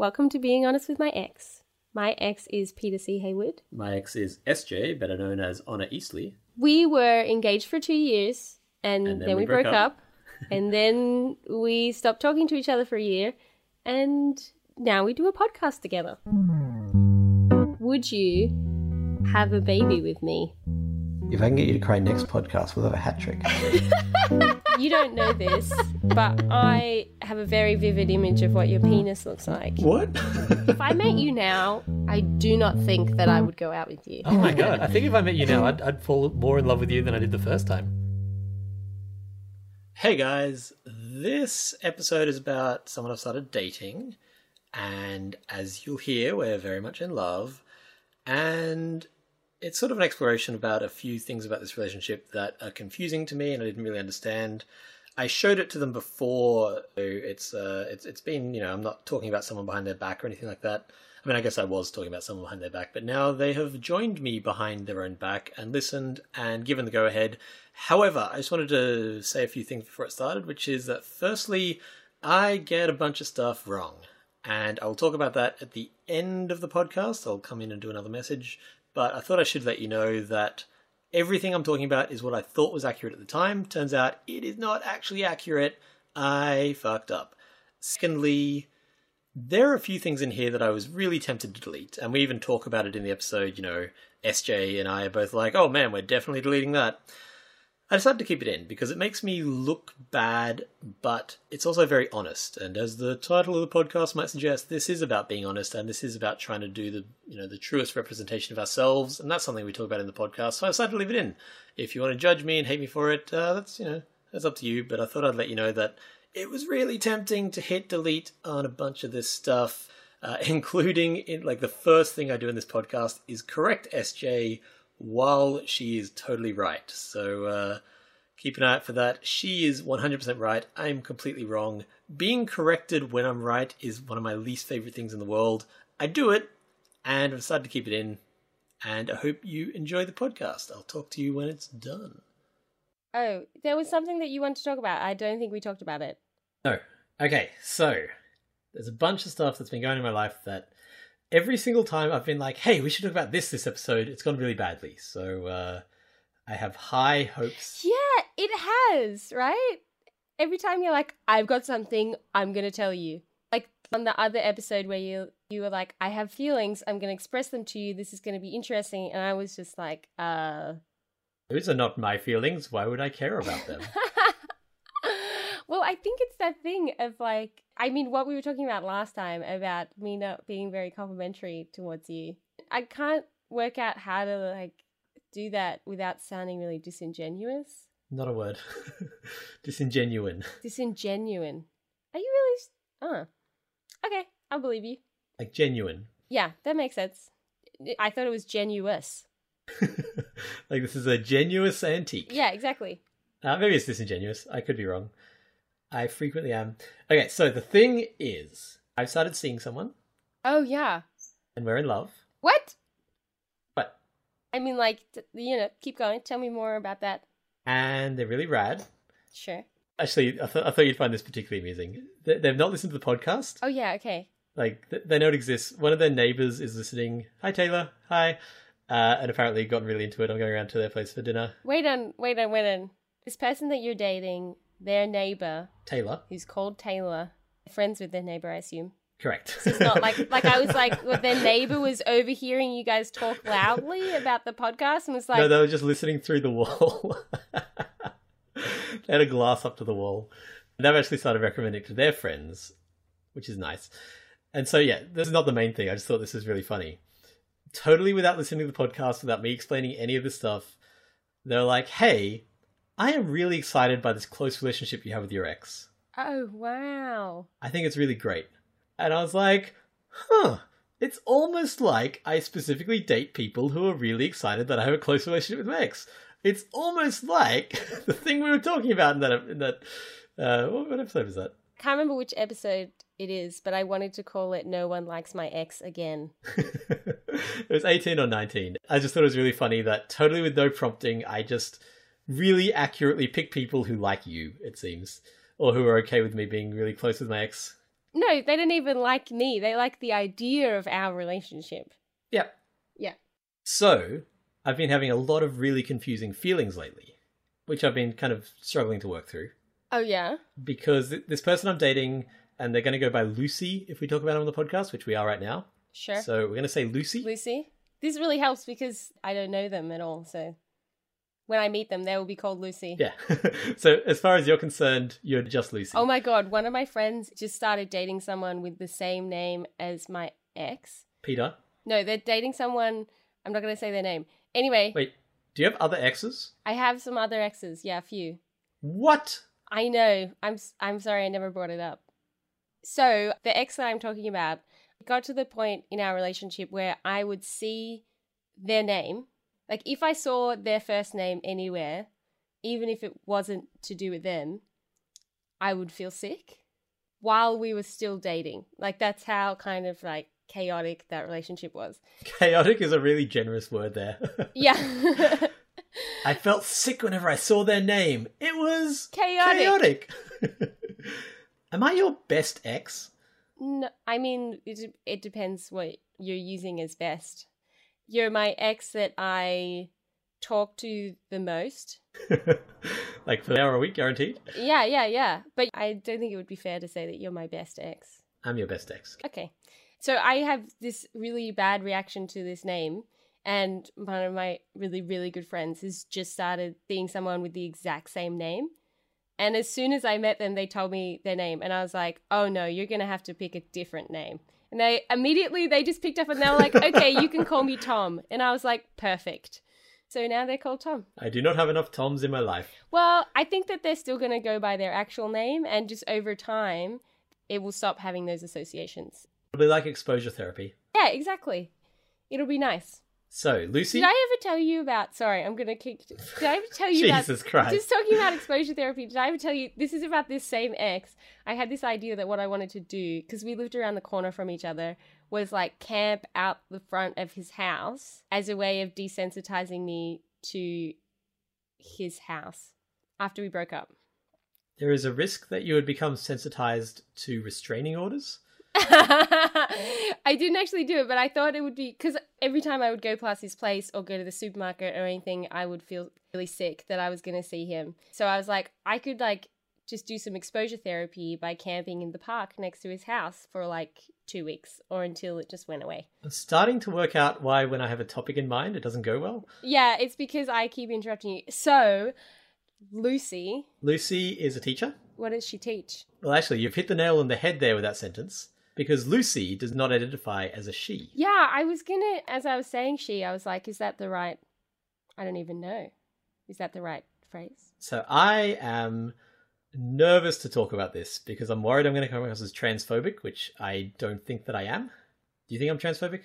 Welcome to Being Honest with My Ex. My ex is Peter C. Hayward. My ex is SJ, better known as Honor Eastly. We were engaged for two years and, And then, we, broke, up. and then we stopped talking to each other for a year and now we do a podcast together. Would you have a baby with me? If I can get you to cry next podcast, we'll have a hat trick. You don't know this, but I have a very vivid image of what your penis looks like. What? If I met you now, I do not think that I would go out with you. Oh my god! I think if I met you now, I'd, I'd fall more in love with you than I did the first time. hey guys, this episode is about someone I've started dating, and as you'll hear, we're very much in love, and it's sort of an exploration about a few things about this relationship that are confusing to me and I didn't really understand. I showed it to them before. So it's uh, it's it's been you know I'm not talking about someone behind their back or anything like that. I mean I guess I was talking about someone behind their back, but now they have joined me behind their own back and listened and given the go ahead. However, I just wanted to say a few things before it started, which is that firstly, I get a bunch of stuff wrong, and I'll talk about that at the end of the podcast. I'll come in and do another message, but I thought I should let you know that everything I'm talking about is what I thought was accurate at the time. Turns out it is not actually accurate. I fucked up. Secondly, there are a few things in here that I was really tempted to delete, and we even talk about it in the episode. You know, SJ and I are both like, oh man, we're definitely deleting that. I decided to keep it in because it makes me look bad, but it's also very honest. And as the title of the podcast might suggest, this is about being honest, and this is about trying to do the you know the truest representation of ourselves, and that's something we talk about in the podcast. So I decided to leave it in. If you want to judge me and hate me for it, uh, that's you know that's up to you. But I thought I'd let you know that it was really tempting to hit delete on a bunch of this stuff, uh, including in like the first thing I do in this podcast is correct SJ while she is totally right. So uh, keep an eye out for that. She is 100% right. I'm completely wrong. Being corrected when I'm right is one of my least favorite things in the world. I do it, and I've decided to keep it in. And I hope you enjoy the podcast. I'll talk to you when it's done. Oh, there was something that you wanted to talk about. I don't think we talked about it. No. Okay, so there's a bunch of stuff that's been going on in my life that every single time I've been like, hey, we should talk about this this episode, it's gone really badly. So uh, I have high hopes. Yeah, it has, right? Every time you're like, I've got something, I'm gonna tell you. Like on the other episode where you you were like, I have feelings, I'm gonna express them to you, this is gonna be interesting, and I was just like, uh Those are not my feelings. Why would I care about them? well, I think it's that thing of like, I mean, what we were talking about last time about me not being very complimentary towards you. I can't work out how to like do that without sounding really disingenuous. not a word. Disingenuine. Disingenuine. Are you really? Oh, okay. I'll believe you. Like genuine. Yeah, that makes sense. I thought it was genuous. like this is a genuous antique. Yeah, exactly. Uh, maybe it's disingenuous. I could be wrong. I frequently am. Okay, so the thing is, I've started seeing someone, Oh yeah. and we're in love. What? What? I mean, like, t- you know, keep going. Tell me more about that. and they're really rad. Sure. Actually, I, th- I thought you'd find this particularly amusing. They- they've not listened to the podcast. Oh yeah. Okay. Like th- they know it exists. One of their neighbors is listening. Hi Taylor. Hi. Uh, and apparently gotten really into it. I'm going around to their place for dinner. Wait on. Wait on. Wait on. This person that you're dating, their neighbor, Taylor. who's called Taylor, friends with their neighbor, I assume. Correct. So it's not like like I was like well, their neighbor was overhearing you guys talk loudly about the podcast and was like, no, they were just listening through the wall. they had a glass up to the wall. And they've actually started recommending it to their friends, which is nice. And so, yeah, this is not the main thing. I just thought this was really funny. Totally without listening to the podcast, without me explaining any of this stuff, they're like, hey, I am really excited by this close relationship you have with your ex. oh wow. I think it's really great. And I was like, huh, it's almost like I specifically date people who are really excited that I have a close relationship with my ex. It's almost like the thing we were talking about in that, in that, uh, what, what episode was that? Can't remember which episode it is, but I wanted to call it "No One Likes My Ex" again. it was 18 or 19. I just thought it was really funny that totally with no prompting, I just really accurately pick people who like you, it seems, or who are okay with me being really close with my ex. No, they don't even like me. They like the idea of our relationship. Yep. Yeah. So, I've been having a lot of really confusing feelings lately, which I've been kind of struggling to work through. Oh yeah. Because th- this person I'm dating, and they're going to go by Lucy if we talk about it on the podcast, which we are right now. Sure. So, we're going to say Lucy. Lucy. This really helps because I don't know them at all. So when I meet them, they will be called Lucy. Yeah. so, as far as you're concerned, you're just Lucy. Oh my god, one of my friends just started dating someone with the same name as my ex. Peter. No, they're dating someone. I'm not going to say their name. Anyway, Wait, do you have other exes? I have some other exes. Yeah, a few. What? I know. I'm I'm sorry I never brought it up. So, the ex that I'm talking about got to the point in our relationship where I would see their name. Like if I saw their first name anywhere, even if it wasn't to do with them, I would feel sick while we were still dating. Like that's how kind of like chaotic that relationship was. Chaotic is a really generous word there. Yeah. I felt sick whenever I saw their name. It was Chaotic. chaotic. Am I your best ex? No, I mean, it, it depends what you're using as best. You're my ex that I talk to the most. like for an hour a week, guaranteed? Yeah, yeah, yeah. But I don't think it would be fair to say that you're my best ex. I'm your best ex. Okay. So I have this really bad reaction to this name. And one of my really, really good friends has just started seeing someone with the exact same name. And as soon as I met them, they told me their name. And I was like, oh no, you're going to have to pick a different name. And they immediately, they just picked up and they were like, okay, you can call me Tom. And I was like, perfect. So now they're called Tom. I do not have enough Toms in my life. Well, I think that they're still going to go by their actual name. And just over time, it will stop having those associations. Probably like exposure therapy. Yeah, exactly. It'll be nice. So, Lucy. Did I ever tell you about? Sorry, I'm gonna kick. Did I ever tell you about? Jesus Christ. Just talking about exposure therapy. Did I ever tell you? This is about this same ex. I had this idea that what I wanted to do because we lived around the corner from each other was like camp out the front of his house as a way of desensitizing me to his house after we broke up. There is a risk that you would become sensitized to restraining orders. I didn't actually do it, but I thought it would be because every time I would go past his place or go to the supermarket or anything, I would feel really sick that I was going to see him. So I was like, I could like just do some exposure therapy by camping in the park next to his house for like two weeks or until it just went away. I'm starting to work out why, when I have a topic in mind, it doesn't go well. Yeah, it's because I keep interrupting you. So, Lucy, Lucy is a teacher. what does she teach? Well, actually, you've hit the nail on the head there with that sentence because Lucy does not identify as a she. Yeah, I was gonna, as I was saying she, I was like, is that the right? I don't even know. Is that the right phrase? So I am nervous to talk about this because I'm worried I'm going to come across as transphobic, which I don't think that I am. Do you think I'm transphobic?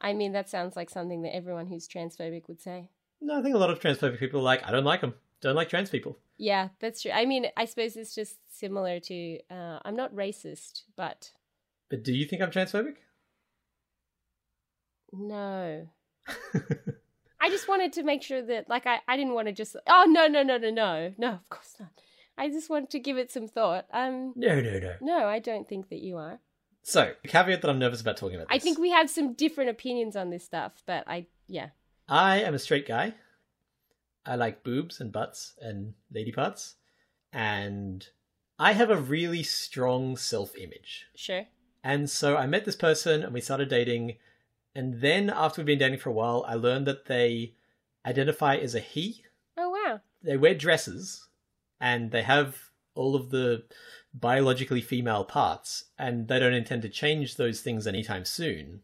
I mean, that sounds like something that everyone who's transphobic would say. No, I think a lot of transphobic people are like, I don't like them. Don't like trans people. Yeah, that's true. I mean, I suppose it's just similar to uh, I'm not racist, but But do you think I'm transphobic? no. I just wanted to make sure that, like, I, I didn't want to just, oh, no, no, no, no, no. No, of course not. I just wanted to give it some thought. Um, No, no, no. no, I don't think that you are. So, the caveat that I'm nervous about talking about this. I think we have some different opinions on this stuff, but I, yeah. I am a straight guy. I like boobs and butts and lady parts. And I have a really strong self image. Sure. And so I met this person and we started dating. And then after we've been dating for a while, I learned that they identify as a he. Oh, wow. They wear dresses and they have all of the biologically female parts. And they don't intend to change those things anytime soon.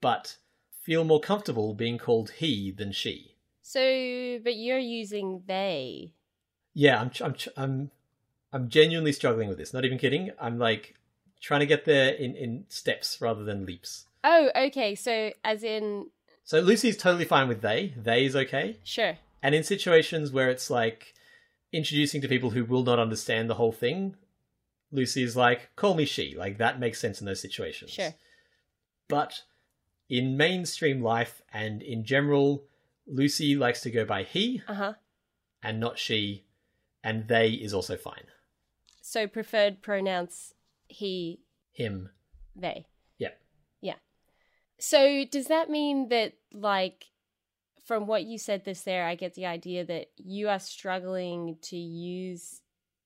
But feel more comfortable being called he than she. So, but you're using they. Yeah, I'm I'm I'm I'm genuinely struggling with this. Not even kidding. I'm like trying to get there in in steps rather than leaps. Oh, okay. So, as in, So Lucy's totally fine with they. They is okay. sure. And in situations where it's like introducing to people who will not understand the whole thing, Lucy's like, call me she. Like that makes sense in those situations. Sure. But in mainstream life and in general, Lucy likes to go by he Uh huh. and not she, and they is also fine. So, preferred pronouns he him. They. Yep. Yeah. So does that mean that like from what you said this there, I get the idea that you are struggling to use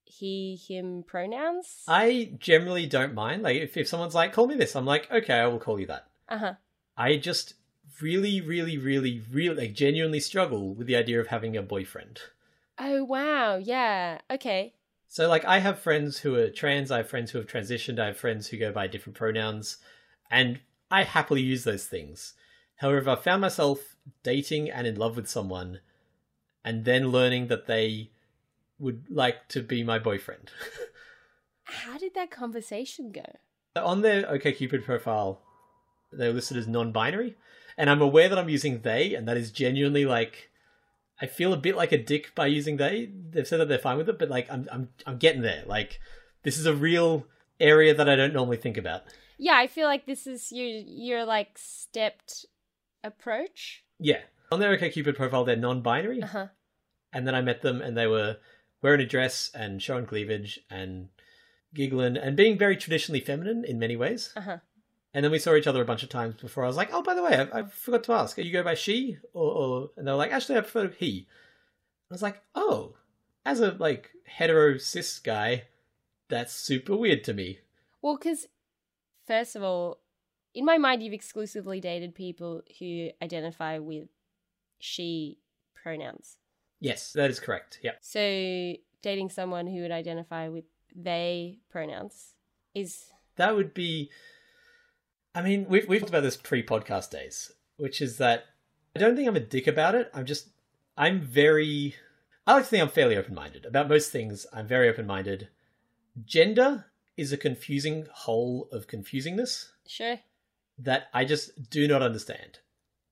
he, him pronouns? I generally don't mind. Like if, if someone's like, call me this, I'm like, okay, I will call you that. Uh-huh. I just really, really, really, really like genuinely struggle with the idea of having a boyfriend. Oh wow, yeah. Okay. So like I have friends who are trans, I have friends who have transitioned, I have friends who go by different pronouns, and I happily use those things. However, I found myself dating and in love with someone and then learning that they would like to be my boyfriend. How did that conversation go? On their OkCupid profile, they're listed as non-binary, and I'm aware that I'm using they, and that is genuinely like I feel a bit like a dick by using they. They've said that they're fine with it, but like I'm I'm I'm getting there. Like this is a real area that I don't normally think about. Yeah, I feel like this is your your like stepped approach. Yeah. On their OkCupid profile, they're non-binary, Uh-huh. and then I met them, and they were wearing a dress and showing cleavage and giggling and being very traditionally feminine in many ways. Uh-huh. And then we saw each other a bunch of times before. I was like, "Oh, by the way, I, I forgot to ask. You go by she or?" or... And they were like, "Actually, I prefer he." I was like, "Oh, as a like hetero cis guy, that's super weird to me." Well, cuz first of all, in my mind you've exclusively dated people who identify with she pronouns. Yes, that is correct. Yeah. So dating someone who would identify with they pronouns is That would be. I mean, we've we've talked about this pre-podcast days, which is that I don't think I'm a dick about it. I'm just I'm very. I like to think I'm fairly open-minded about most things. I'm very open-minded. Gender is a confusing whole of confusingness sure. that I just do not understand.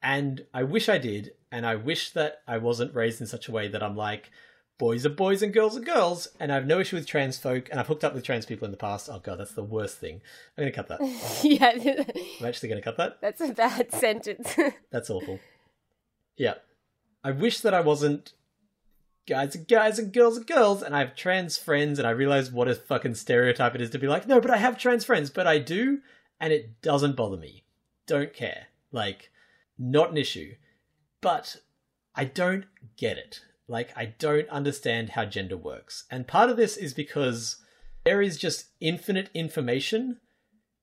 And I wish I did, and I wish that I wasn't raised in such a way that I'm like, boys are boys and girls are girls, and I have no issue with trans folk, and I've hooked up with trans people in the past. Oh god, that's the worst thing. I'm gonna cut that. yeah. I'm actually gonna cut that. That's a bad sentence. That's awful. Yeah. I wish that I wasn't guys are guys and girls are girls, and I have trans friends, and I realize what a fucking stereotype it is to be like, no, but I have trans friends, but I do, and it doesn't bother me. Don't care. Like, not an issue. But I don't get it. Like, I don't understand how gender works. And part of this is because there is just infinite information,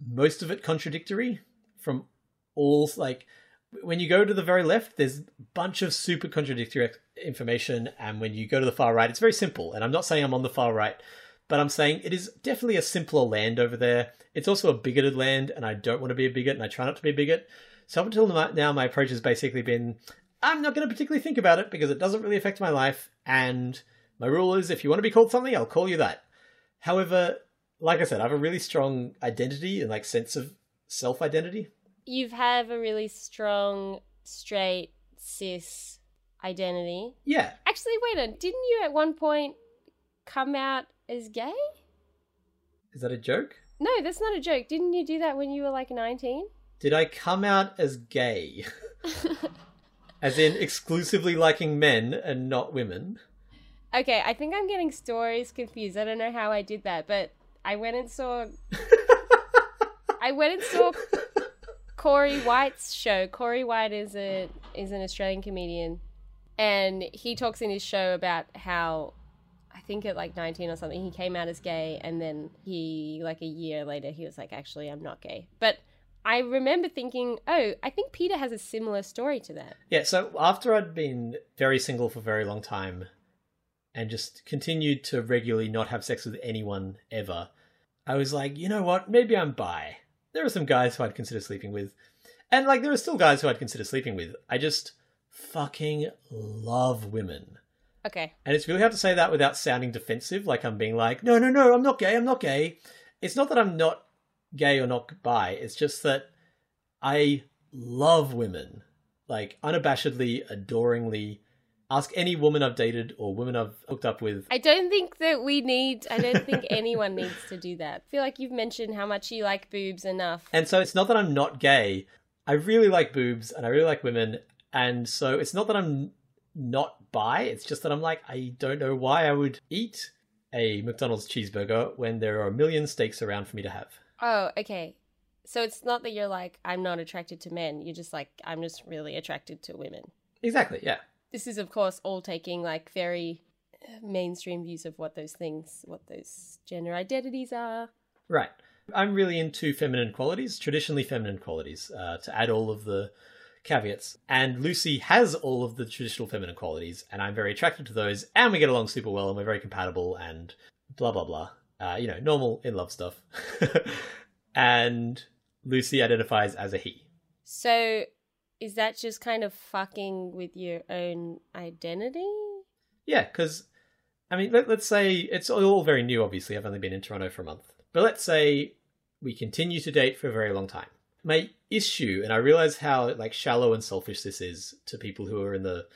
most of it contradictory, from all, like, when you go to the very left, there's a bunch of super contradictory information, and when you go to the far right, it's very simple. And I'm not saying I'm on the far right, but I'm saying it is definitely a simpler land over there. It's also a bigoted land, and I don't want to be a bigot, and I try not to be a bigot. So up until now, my approach has basically been I'm not going to particularly think about it because it doesn't really affect my life, and my rule is if you want to be called something, I'll call you that. However, like I said, I have a really strong identity and like sense of self identity. you have a really strong straight cis identity. Yeah, Actually, wait on. Didn't you at one point come out as gay? is that a joke? No, that's not a joke. Didn't you do that when you were like 19? Did I come out as gay? as in exclusively liking men and not women? Okay, I think I'm getting stories confused. I don't know how I did that, but I went and saw. I went and saw Corey White's show. Corey White is a is an Australian comedian, and he talks in his show about how I think at like 19 or something he came out as gay, and then he like a year later he was like, actually, I'm not gay. But I remember thinking, oh, I think Peter has a similar story to that. Yeah, so after I'd been very single for a very long time and just continued to regularly not have sex with anyone ever, I was like, you know what? Maybe I'm bi. There are some guys who I'd consider sleeping with. And like, there are still guys who I'd consider sleeping with. I just fucking love women. Okay, And it's really hard to say that without sounding defensive, like I'm being like, no, no, no, I'm not gay, I'm not gay. It's not that I'm not gay or not bi, it's just that I love women. Like, unabashedly, adoringly. Ask any woman I've dated or woman I've hooked up with. I don't think that we need. I don't think anyone needs to do that. I feel like you've mentioned how much you like boobs enough. And so it's not that I'm not gay. I really like boobs and I really like women. And so it's not that I'm not bi. It's just that I'm like, I don't know why I would eat a McDonald's cheeseburger when there are a million steaks around for me to have. Oh, okay. So it's not that you're like, I'm not attracted to men. You're just like, I'm just really attracted to women. Exactly, yeah. This is, of course, all taking like very uh, mainstream views of what those things, what those gender identities are. Right. I'm really into feminine qualities, traditionally feminine qualities, uh, to add all of the caveats. And Lucy has all of the traditional feminine qualities, and I'm very attracted to those, and we get along super well, and we're very compatible, and blah, blah, blah. Uh, you know, normal in love stuff. and Lucy identifies as a he. So is that just kind of fucking with your own identity? Yeah, because, I mean, let, let's say it's all very new, obviously. I've only been in Toronto for a month. But let's say we continue to date for a very long time. My issue, and I realize how like shallow and selfish this is to people who are in the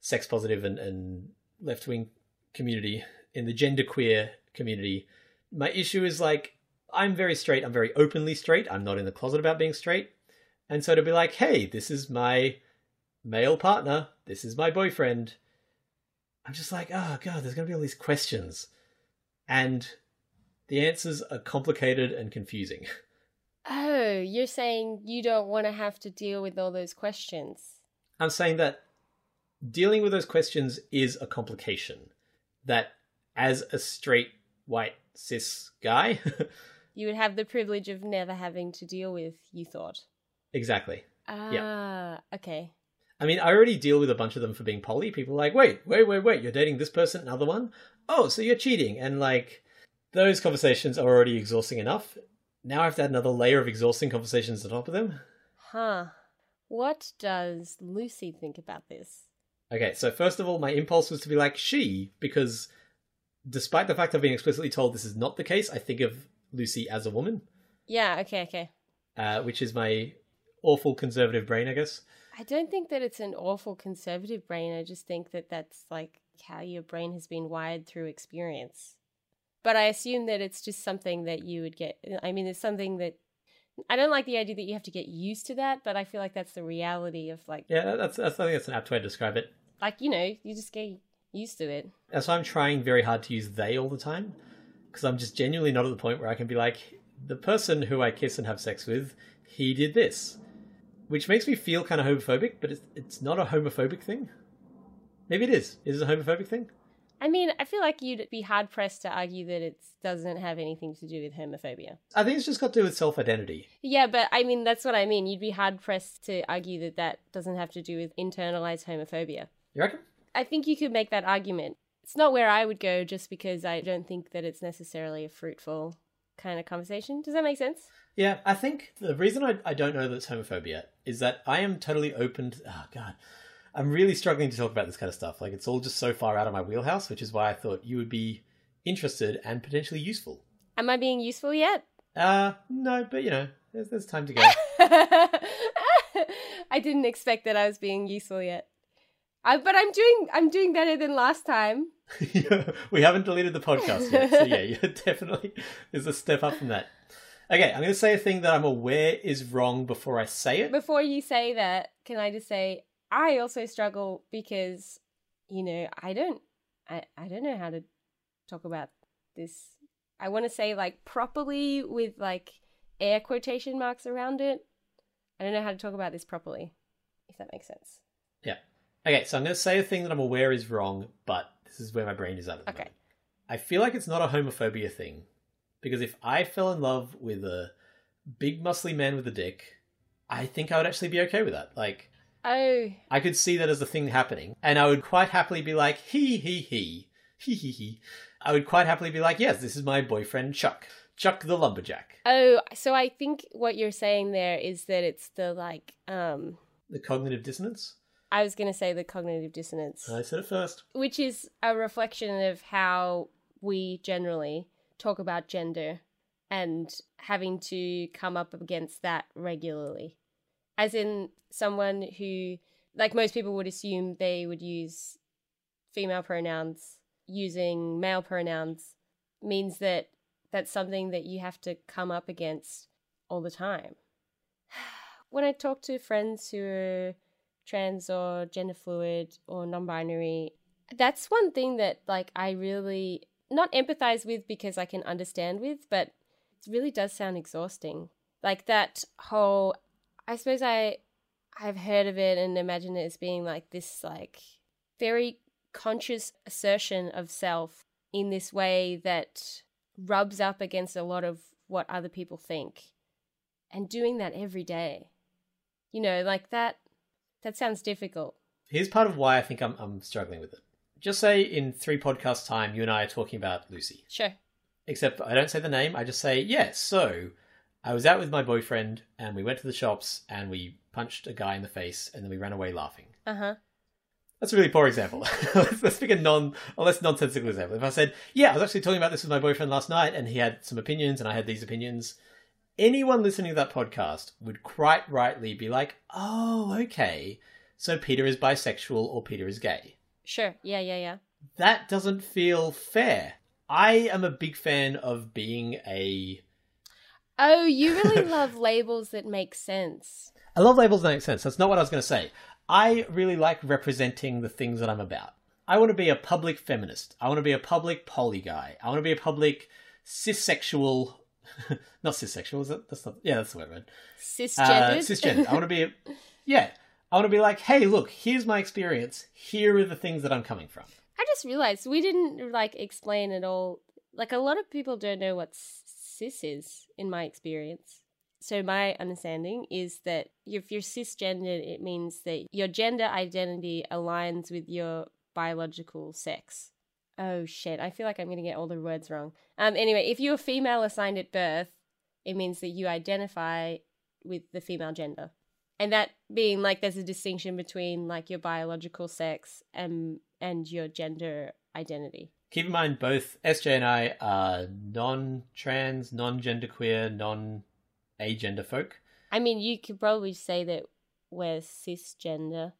sex positive and, and left wing community, in the genderqueer community. My issue is like I'm very straight. I'm very openly straight. I'm not in the closet about being straight. And so to be like, hey, this is my male partner. This is my boyfriend. I'm just like, oh god, there's gonna be all these questions, and the answers are complicated and confusing. Oh, you're saying you don't want to have to deal with all those questions. I'm saying that dealing with those questions is a complication. That as a straight white cis guy, You would have the privilege of never having to deal with, you thought. exactly. Ah, okay. I mean, I already deal with a bunch of them for being poly. People are like, wait, wait, wait, wait, you're dating this person, another one? Oh, so you're cheating. And like, those conversations are already exhausting enough. Now I have to add another layer of exhausting conversations on top of them. Huh. What does Lucy think about this? Okay, so first of all, my impulse was to be like she, because despite the fact I've been explicitly told this is not the case, I think of Lucy as a woman, Yeah, okay, okay. uh, which is my awful conservative brain, I guess. I don't think that it's an awful conservative brain. I just think that that's like how your brain has been wired through experience. But I assume that it's just something that you would get. I mean, it's something that I don't like the idea that you have to get used to that, but I feel like that's the reality of like, Yeah, that's, that's I think that's an apt way to describe it. like you know, you just get used to it. That's why I'm trying very hard to use they all the time, because I'm just genuinely not at the point where I can be like, the person who I kiss and have sex with, he did this, which makes me feel kind of homophobic, but it's it's not a homophobic thing. Maybe it is. Is it a homophobic thing? I mean, I feel like you'd be hard pressed to argue that it doesn't have anything to do with homophobia. I think it's just got to do with self identity. Yeah, but I mean, that's what I mean. You'd be hard pressed to argue that that doesn't have to do with internalized homophobia. You reckon? I think you could make that argument. It's not where I would go just because I don't think that it's necessarily a fruitful kind of conversation. Does that make sense? Yeah, I think the reason I, I don't know that it's homophobia is that I am totally open to. Oh, God. I'm really struggling to talk about this kind of stuff. Like, it's all just so far out of my wheelhouse, which is why I thought you would be interested and potentially useful. Am I being useful yet? Uh, no, but you know, there's, there's time to go. I didn't expect that I was being useful yet. I, but I'm doing I'm doing better than last time. we haven't deleted the podcast yet, so yeah, you're definitely there's a step up from that. Okay, I'm going to say a thing that I'm aware is wrong before I say it. Before you say that, can I just say I also struggle because you know I don't I I don't know how to talk about this. I want to say like properly with like air quotation marks around it. I don't know how to talk about this properly. If that makes sense. Yeah. Okay, so I'm going to say a thing that I'm aware is wrong, but this is where my brain is at. at the Okay. moment. I feel like it's not a homophobia thing because if I fell in love with a big muscly man with a dick, I think I would actually be okay with that. Like Oh, I could see that as a thing happening, and I would quite happily be like, he he he he he he. I would quite happily be like, yes, this is my boyfriend Chuck, Chuck the lumberjack. oh. So I think what you're saying there is that it's the like um. The cognitive dissonance. I was going to say the cognitive dissonance. I said it first. which is a reflection of how we generally talk about gender and having to come up against that regularly. As in, someone who, like most people would assume, they would use female pronouns, using male pronouns means that that's something that you have to come up against all the time. When I talk to friends who are trans or gender fluid or non-binary that's one thing that like i really not empathize with because i can understand with but it really does sound exhausting. Like that whole I suppose I I've heard of it and imagine it as being like this like very conscious assertion of self in this way that rubs up against a lot of what other people think and doing that every day. You know, like that that sounds difficult. Here's part of why I think I'm, I'm struggling with it. Just say in three podcast time, you and I are talking about Lucy. Sure. Except I don't say the name, I just say, yeah, so I was out with my boyfriend and we went to the shops and we punched a guy in the face and then we ran away laughing. Uh huh. That's a really poor example. let's, let's pick a non, a less nonsensical example. If I said, yeah, I was actually talking about this with my boyfriend last night and he had some opinions and I had these opinions, anyone listening to that podcast would quite rightly be like, oh, okay, so Peter is bisexual or Peter is gay. Sure. Yeah, yeah, yeah. That doesn't feel fair. I am a big fan of being a. Oh, you really love labels that make sense. I love labels that make sense. That's not what I was going to say. I really like representing the things that I'm about. I want to be a public feminist. I want to be a public poly guy. I want to be a public cissexual. not cissexual, is it? That's not. Yeah, that's the word. Right? Cisgendered. Uh, cisgender. I want to be. Yeah, I want to be like, hey, look, here's my experience. Here are the things that I'm coming from. I just realized we didn't like explain at all. Like a lot of people don't know what cis is, in my experience. So my understanding is that if you're cisgendered, it means that your gender identity aligns with your biological sex. Oh shit! I feel like I'm going to get all the words wrong. Um. Anyway, if you're female assigned at birth, it means that you identify with the female gender, and that being like there's a distinction between like your biological sex and and your gender identity. Keep in mind, both SJ and I are non-trans, non-genderqueer, non-agender folk. I mean, you could probably say that we're cisgender.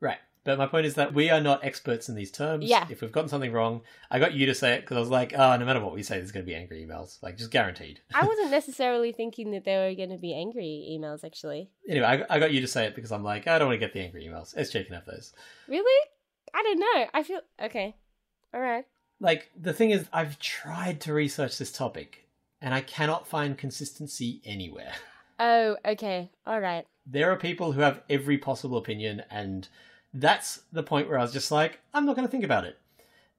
Right. But my point is that we are not experts in these terms. Yeah. If we've gotten something wrong, I got you to say it because I was like, oh, no matter what we say, there's going to be angry emails. Like, just guaranteed. I wasn't necessarily thinking that there were going to be angry emails, actually. anyway, I, I got you to say it because I'm like, I don't want to get the angry emails. SJ can have those. Really? I don't know. I feel okay. All right. Like, the thing is, I've tried to research this topic and I cannot find consistency anywhere. Oh, okay. All right. There are people who have every possible opinion, and that's the point where I was just like, I'm not going to think about it.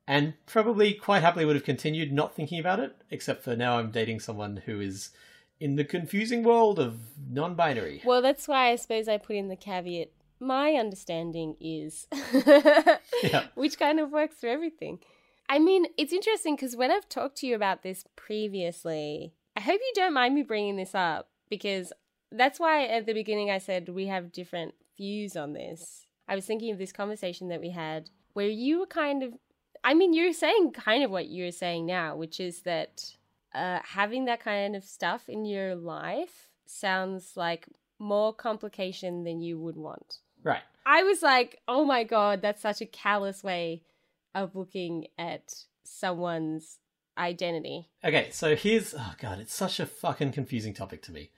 And probably quite happily would have continued not thinking about it, except for now I'm dating someone who is in the confusing world of non binary. Well, that's why I suppose I put in the caveat. My understanding is, Yeah. which kind of works for everything. I mean, it's interesting because when I've talked to you about this previously, I hope you don't mind me bringing this up because that's why at the beginning I said we have different views on this. I was thinking of this conversation that we had where you were kind of, I mean, you're saying kind of what you're saying now, which is that uh, having that kind of stuff in your life sounds like more complication than you would want. Right. I was like, oh my god, that's such a callous way of looking at someone's identity. Okay, so here's. Oh, God, it's such a fucking confusing topic to me.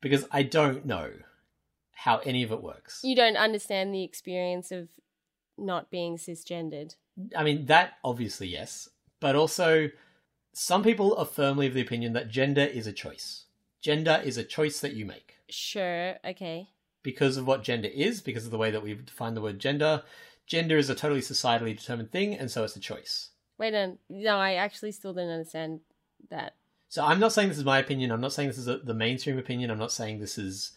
Because I don't know how any of it works. You don't understand the experience of not being cisgendered. I mean, that obviously, yes. But also, some people are firmly of the opinion that gender is a choice. Gender is a choice that you make. Sure, okay. Because of what gender is, because of the way that we've defined the word gender, gender is a totally societally determined thing, and so it's a choice. Wait on. No, I actually still don't understand that. So I'm not saying this is my opinion. I'm not saying this is a, the mainstream opinion. I'm not saying this is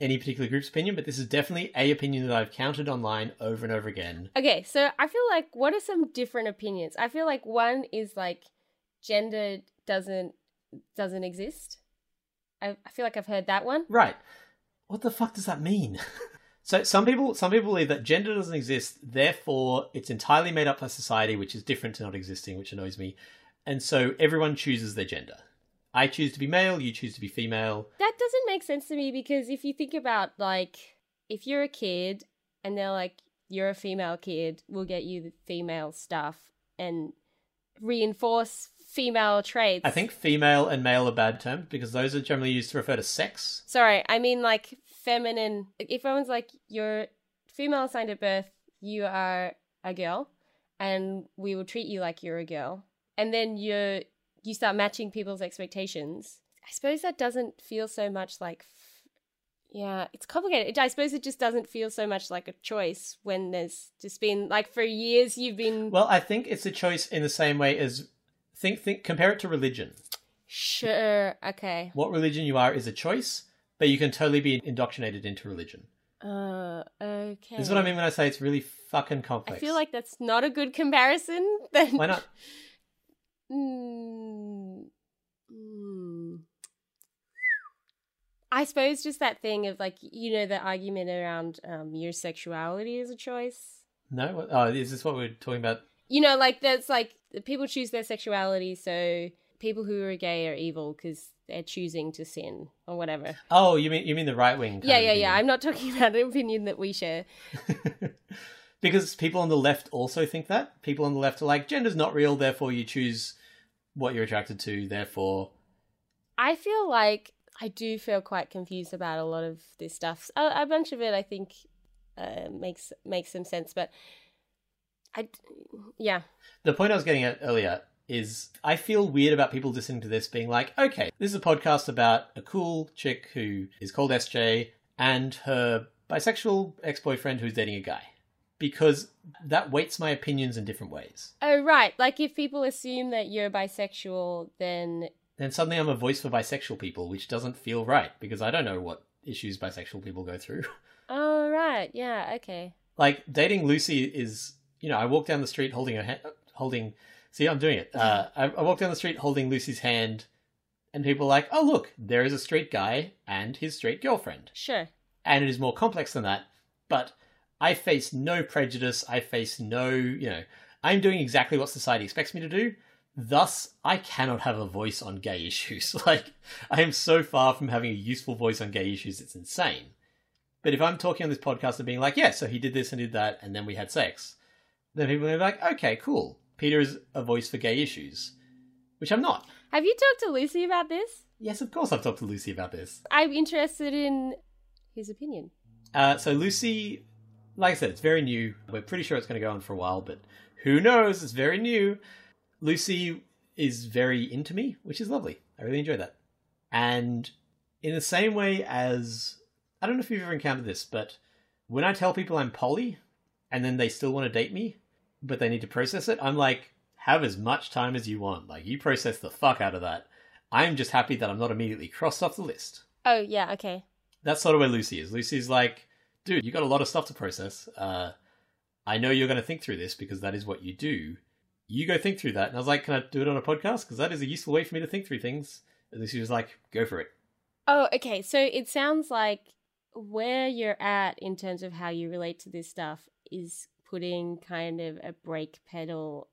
any particular group's opinion, but this is definitely a opinion that I've counted online over and over again. Okay, so I feel like what are some different opinions? I feel like one is like gender doesn't doesn't exist. I, I feel like I've heard that one. Right. What the fuck does that mean? so some people some people believe that gender doesn't exist, therefore it's entirely made up by society, which is different to not existing, which annoys me. And so everyone chooses their gender. I choose to be male, you choose to be female. That doesn't make sense to me because if you think about like if you're a kid and they're like you're a female kid, we'll get you the female stuff and reinforce female traits. I think female and male are bad terms because those are generally used to refer to sex. Sorry, I mean like feminine. If everyone's like you're female assigned at birth, you are a girl, and we will treat you like you're a girl, and then you you start matching people's expectations. I suppose that doesn't feel so much like. f- Yeah, it's complicated. It- I suppose it just doesn't feel so much like a choice when there's just been like for years you've been Well, I think it's a choice in the same way as think think compare it to religion. sure. Okay. What religion you are is a choice, but you can totally be indoctrinated into religion. Uh. Okay. This is what I mean when I say it's really fucking complex. I feel like that's not a good comparison. Then why not? Mm, mm. I suppose just that thing of like you know the argument around um, your sexuality is a choice. No. What- Oh, is this what we're talking about? You know, like that's like people choose their sexuality, so people who are gay are evil because they're choosing to sin or whatever. Oh, you mean you mean the right wing? Yeah, yeah, yeah. I'm not talking about an opinion that we share. because people on the left also think that. People on the left are like, gender's not real, therefore you choose what you're attracted to, therefore. I feel like I do feel quite confused about a lot of this stuff. A, a bunch of it, I think, uh, makes makes some sense, but I, yeah, The point I was getting at earlier is I feel weird about people listening to this being like, okay, this is a podcast about a cool chick who is called SJ and her bisexual ex boyfriend who's dating a guy. Because that weights my opinions in different ways. oh right. Like if people assume that you're bisexual, then Then suddenly I'm a voice for bisexual people, which doesn't feel right because I don't know what issues bisexual people go through. oh right, yeah, okay. like dating Lucy is, you know, I walk down the street holding her hand, holding. See, I'm doing it. Uh, I, I walk down the street holding Lucy's hand, and people are like, "Oh, look, there is a straight guy and his straight girlfriend," Sure. and it is more complex than that. But I face no prejudice. I face no, you know, I'm doing exactly what society expects me to do. Thus, I cannot have a voice on gay issues. like, I am so far from having a useful voice on gay issues, it's insane. But if I'm talking on this podcast and being like, yeah, so he did this and did that, and then we had sex, then people are like, okay, cool. Peter is a voice for gay issues, which I'm not. Have you talked to Lucy about this? Yes, of course I've talked to Lucy about this. I'm interested in his opinion. Uh, so Lucy, like I said, it's very new. We're pretty sure it's going to go on for a while, but who knows? It's very new. Lucy is very into me, which is lovely. I really enjoy that. And in the same way as I don't know if you've ever encountered this, but when I tell people I'm poly, and then they still want to date me, but they need to process it, I'm like, have as much time as you want. Like you process the fuck out of that. I'm just happy that I'm not immediately crossed off the list Oh yeah, okay. that's sort of where Lucy is. Lucy's like, dude, you got a lot of stuff to process. Uh, I know you're going to think through this because that is what you do. You go think through that. And I was like, can I do it on a podcast? Because that is a useful way for me to think through things. And Lucy was like, go for it. Oh, okay. So it sounds like where you're at in terms of how you relate to this stuff is putting kind of a brake pedal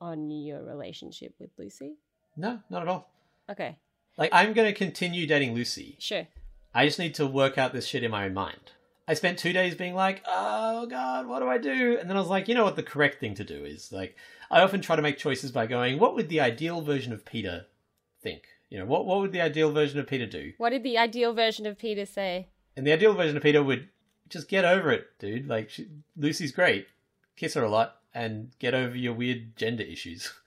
on your relationship with Lucy. No, not at all. Okay, Like, I'm going to continue dating Lucy. sure. I just need to work out this shit in my own mind. I spent two days being like, oh god, what do I do? And then I was like, you know what the correct thing to do is? Like, I often try to make choices by going, what would the ideal version of Peter think? You know, what, what would the ideal version of Peter do? What did the ideal version of Peter say? And the ideal version of Peter would just get over it, dude. Like, she, Lucy's great. Kiss her a lot and get over your weird gender issues.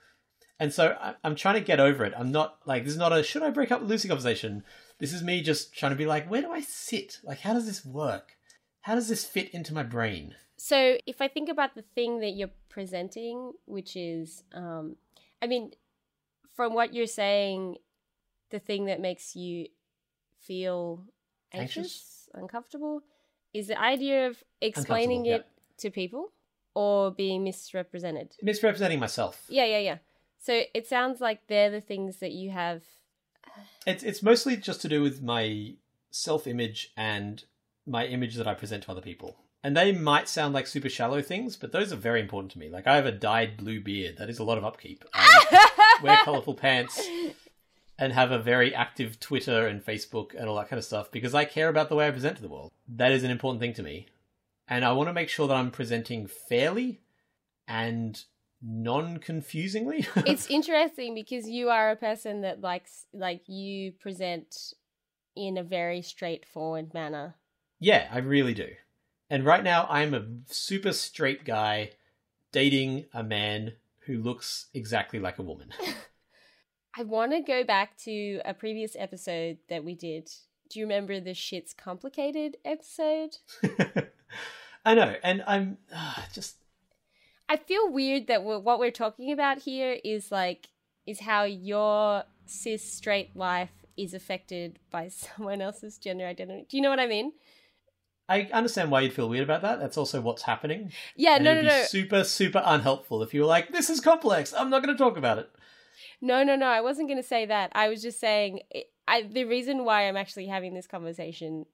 And so I, I'm trying to get over it. I'm not like, this is not a should I break up with Lucy conversation. This is me just trying to be like, where do I sit? Like, how does this work? How does this fit into my brain? So if I think about the thing that you're presenting, which is, um, I mean, from what you're saying, the thing that makes you feel anxious, Anxious? uncomfortable, is the idea of explaining it to people or being misrepresented. Misrepresenting myself. Yeah, yeah, yeah. So it sounds like they're the things that you have. It's it's mostly just to do with my self image and my image that I present to other people. And they might sound like super shallow things, but those are very important to me. Like I have a dyed blue beard. That is a lot of upkeep. I wear colourful pants and have a very active Twitter and Facebook and all that kind of stuff because I care about the way I present to the world. That is an important thing to me. And I want to make sure that I'm presenting fairly and non confusingly. it's interesting because you are a person that likes, like, you present in a very straightforward manner. Yeah, I really do. And right now, I'm a super straight guy dating a man who looks exactly like a woman. I want to go back to a previous episode that we did. Do you remember the shit's complicated episode? I know, and I'm uh, just. I feel weird that we're, what we're talking about here is like is how your cis straight life is affected by someone else's gender identity. Do you know what I mean? I understand why you'd feel weird about that. That's also what's happening. Yeah, And no, it'd no, be no. super, super unhelpful if you were like, "This is complex. I'm not going to talk about it." No, no, no. I wasn't going to say that. I was just saying I the reason why I'm actually having this conversation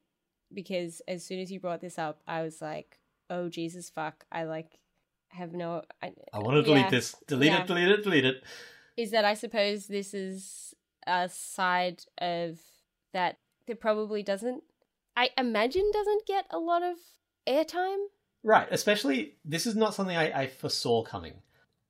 because as soon as you brought this up, I was like, "Oh Jesus fuck." I like have no I, I want to delete yeah. this. Delete Yeah. it. Delete it. Delete it. is that I suppose this is a side of that that probably doesn't I imagine doesn't get a lot of airtime. Right. Especially, this is not something I, I foresaw coming.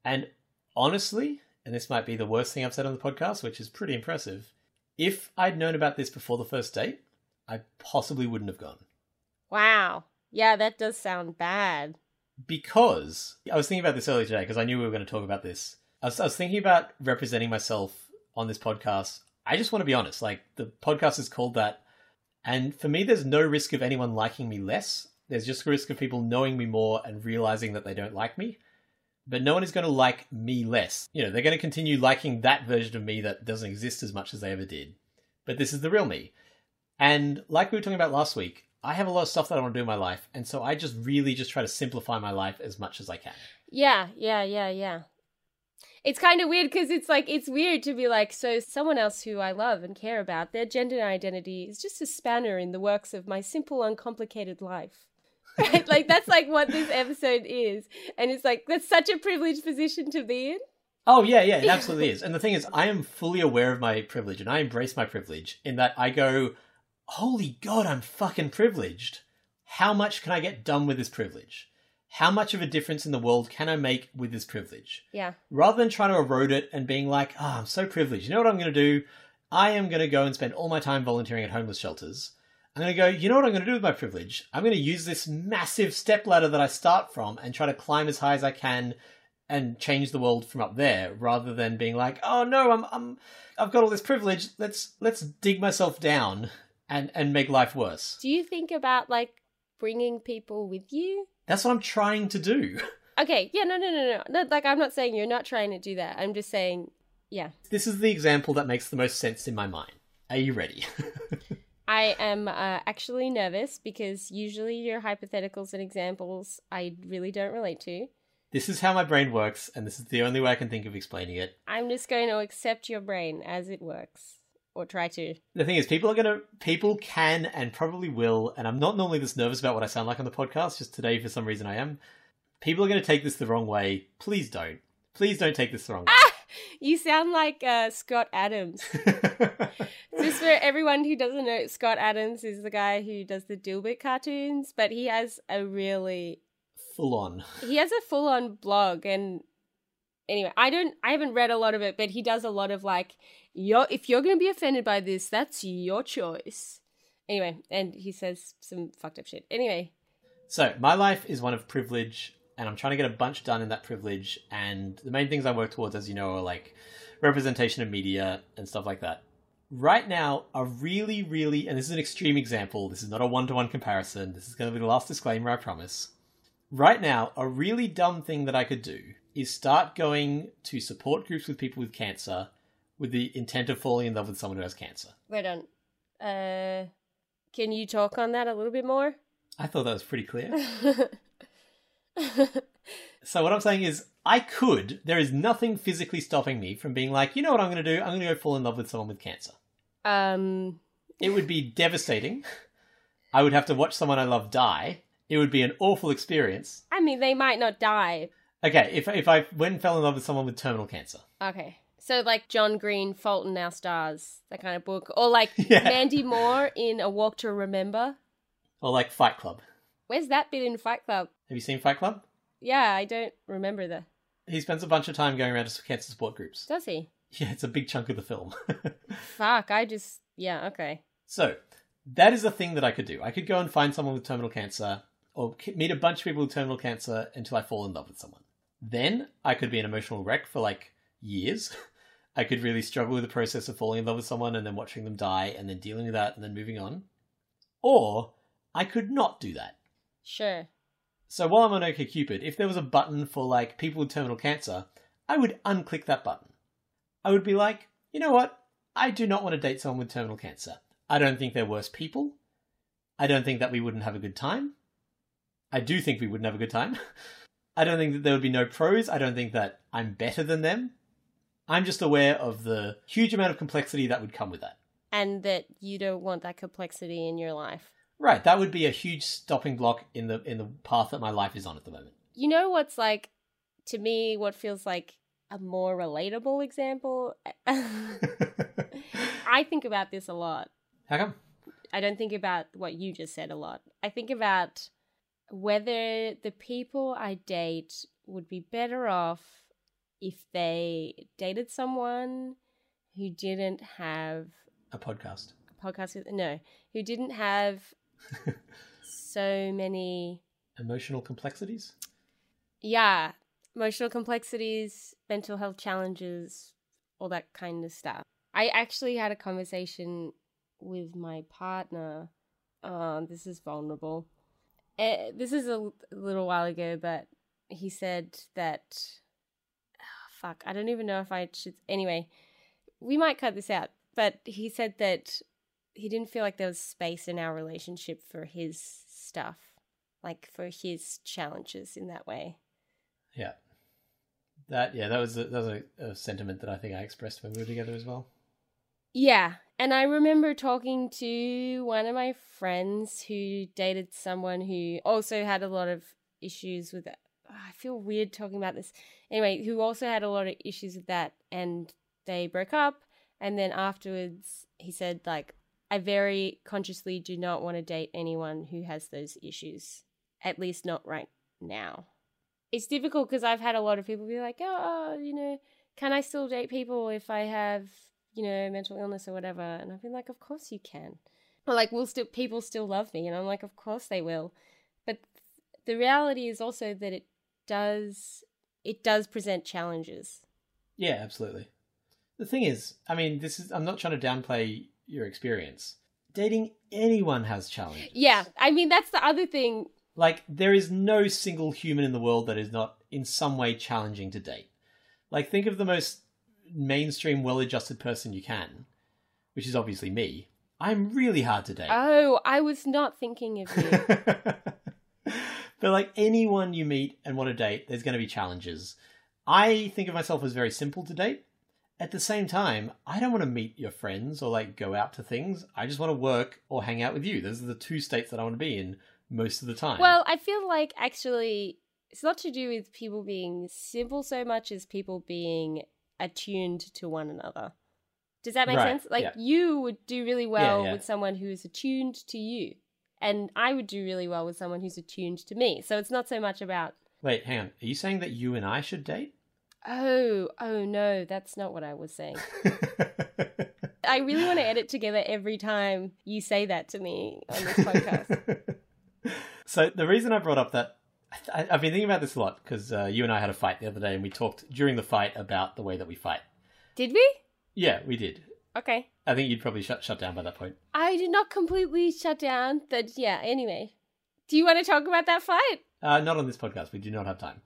And honestly, and this might be the worst thing I've said on the podcast, which is pretty impressive. If I'd known about this before the first date, I possibly wouldn't have gone. Wow. Yeah, that does sound bad. because I was thinking about this earlier today because I knew we were going to talk about this. I was, I was thinking about representing myself on this podcast. I just want to be honest. Like the podcast is called that, and for me, there's no risk of anyone liking me less. There's just a risk of people knowing me more and realizing that they don't like me. But no one is going to like me less. You know, they're going to continue liking that version of me that doesn't exist as much as they ever did. But this is the real me. And like we were talking about last week, I have a lot of stuff that I want to do in my life, and so I just really just try to simplify my life as much as I can. Yeah, yeah, yeah, yeah. It's kind of weird because it's like it's weird to be like so someone else who I love and care about their gender identity is just a spanner in the works of my simple uncomplicated life. Right? like that's like what this episode is, and it's like that's such a privileged position to be in. Oh yeah, yeah, it absolutely is. And the thing is, I am fully aware of my privilege, and I embrace my privilege in that I go, "Holy God, I'm fucking privileged. How much can I get done with this privilege? How much of a difference in the world can I make with this privilege?" Yeah, rather than trying to erode it and being like, oh, I'm so privileged. You know what I'm going to do? I am going to go and spend all my time volunteering at homeless shelters. I'm going to go, you know what I'm going to do with my privilege? I'm going to use this massive step ladder that I start from and try to climb as high as I can and change the world from up there rather than being like, oh no, I'm, I'm, I've got all this privilege. Let's, let's dig myself down and, and make life worse. do you think about like bringing people with you? That's what I'm trying to do. Okay, yeah, no, no, no, no. Like I'm not saying you're not trying to do that. I'm just saying, yeah, This is the example that makes the most sense in my mind. Are you ready? I am uh, actually nervous because usually your hypotheticals and examples I really don't relate to. This is how my brain works, and this is the only way I can think of explaining it. I'm just going to accept your brain as it works, or try to. The thing is, people are gonna, people can and probably will, and I'm not normally this nervous about what I sound like on the podcast, just today for some reason I am. People are gonna take this the wrong way. Please don't. Please don't take this the wrong way. You sound like uh, Scott Adams. Just for everyone who doesn't know, Scott Adams is the guy who does the Dilbert cartoons, but he has a really Full on. he has a full on blog and anyway i don't i haven't read a lot of it but he does a lot of like you're if you're gonna be offended by this that's your choice anyway and he says some fucked up shit anyway So, my life is one of privilege, and I'm trying to get a bunch done in that privilege. And the main things I work towards, as you know, are like representation of media and stuff like that. Right now, a really, really, and this is an extreme example, this is not a one to one comparison, this is going to be the last disclaimer, I promise. Right now, a really dumb thing that I could do is start going to support groups with people with cancer with the intent of falling in love with someone who has cancer. wait on uh can you talk on that a little bit more I thought that was pretty clear. So what I'm saying is, I could. There is nothing physically stopping me from being like, you know what I'm going to do? I'm going to go fall in love with someone with cancer. um It would be devastating. I would have to watch someone I love die. It would be an awful experience. i mean they might not die Okay, if if I went and fell in love with someone with terminal cancer, okay so like john green fault in our stars that kind of book or like Yeah. mandy moore in a walk to remember or like Fight Club. where's that bit in fight club Have you seen Fight Club? yeah i don't remember the He spends a bunch of time going around to cancer support groups. does he Yeah, it's a big chunk of the film. Fuck, I just yeah, okay. So that is a thing that I could do. I could go and find someone with terminal cancer, or meet a bunch of people with terminal cancer until I fall in love with someone. Then I could be an emotional wreck for like years, I could really struggle with the process of falling in love with someone and then watching them die and then dealing with that and then moving on. Or I could not do that. Sure. So while I'm on OkCupid, if there was a button for like people with terminal cancer, I would unclick that button. I would be like, you know what? I do not want to date someone with terminal cancer. I don't think they're worse people. I don't think that we wouldn't have a good time. I do think we wouldn't have a good time. I don't think that there would be no pros. I don't think that I'm better than them. I'm just aware of the huge amount of complexity that would come with that. And that you don't want that complexity in your life. Right, that would be a huge stopping block in the in the path that my life is on at the moment. You know what's like to me what feels like a more relatable example? I think about this a lot. How come? I don't think about what you just said a lot. I think about whether the people I date would be better off if they dated someone who didn't have A podcast. a podcast with no, who didn't have so many Emotional complexities? yeah, emotional complexities, mental health challenges, all that kind of stuff. I actually had a conversation with my partner. Uh, this is vulnerable. Uh, this is a little while ago, but he said that. Fuck, I don't even know if I should. Anyway, we might cut this out, but he said that he didn't feel like there was space in our relationship for his stuff, like for his challenges in that way. Yeah. That yeah, that was a, that was a, a sentiment that I think I expressed when we were together as well. Yeah, and I remember talking to one of my friends who dated someone who also had a lot of issues with I feel weird talking about this. Anyway, who also had a lot of issues with that and they broke up and then afterwards he said like I very consciously do not want to date anyone who has those issues. At least not right now. It's difficult because I've had a lot of people be like, oh, "Oh, you know, can I still date people if I have, you know, mental illness or whatever? And I've been like, of course you can. Or like, will still people still love me? And I'm like, of course they will. But the reality is also that it does it does present challenges. Yeah, absolutely. The thing is, I mean, this is I'm not trying to downplay your experience. Dating anyone has challenges. Yeah, I mean that's the other thing. Like there is no single human in the world that is not in some way challenging to date. Like think of the most mainstream well-adjusted person you can, which is obviously me. I'm really hard to date. Oh, I was not thinking of you. but like anyone you meet and want to date, there's going to be challenges. I think of myself as very simple to date. At the same time, I don't want to meet your friends or like go out to things. I just want to work or hang out with you. Those are the two states that I want to be in most of the time. well, I feel like actually it's not to do with people being simple so much as people being attuned to one another. Does that make Right, sense? Like yeah. you would do really well yeah. with someone who is attuned to you. And I would do really well with someone who's attuned to me. So it's not so much about Wait, hang on. Are you saying that you and I should date? oh, oh no, that's not what I was saying. I really want to edit together every time you say that to me on this podcast. so the reason I brought up that I, I've been thinking about this a lot because uh, you and I had a fight the other day, and we talked during the fight about the way that we fight. Did we? Yeah, we did. Okay. I think you'd probably shut shut down by that point. I did not completely shut down. That yeah. Anyway, do you want to talk about that fight? Uh, not on this podcast. We do not have time.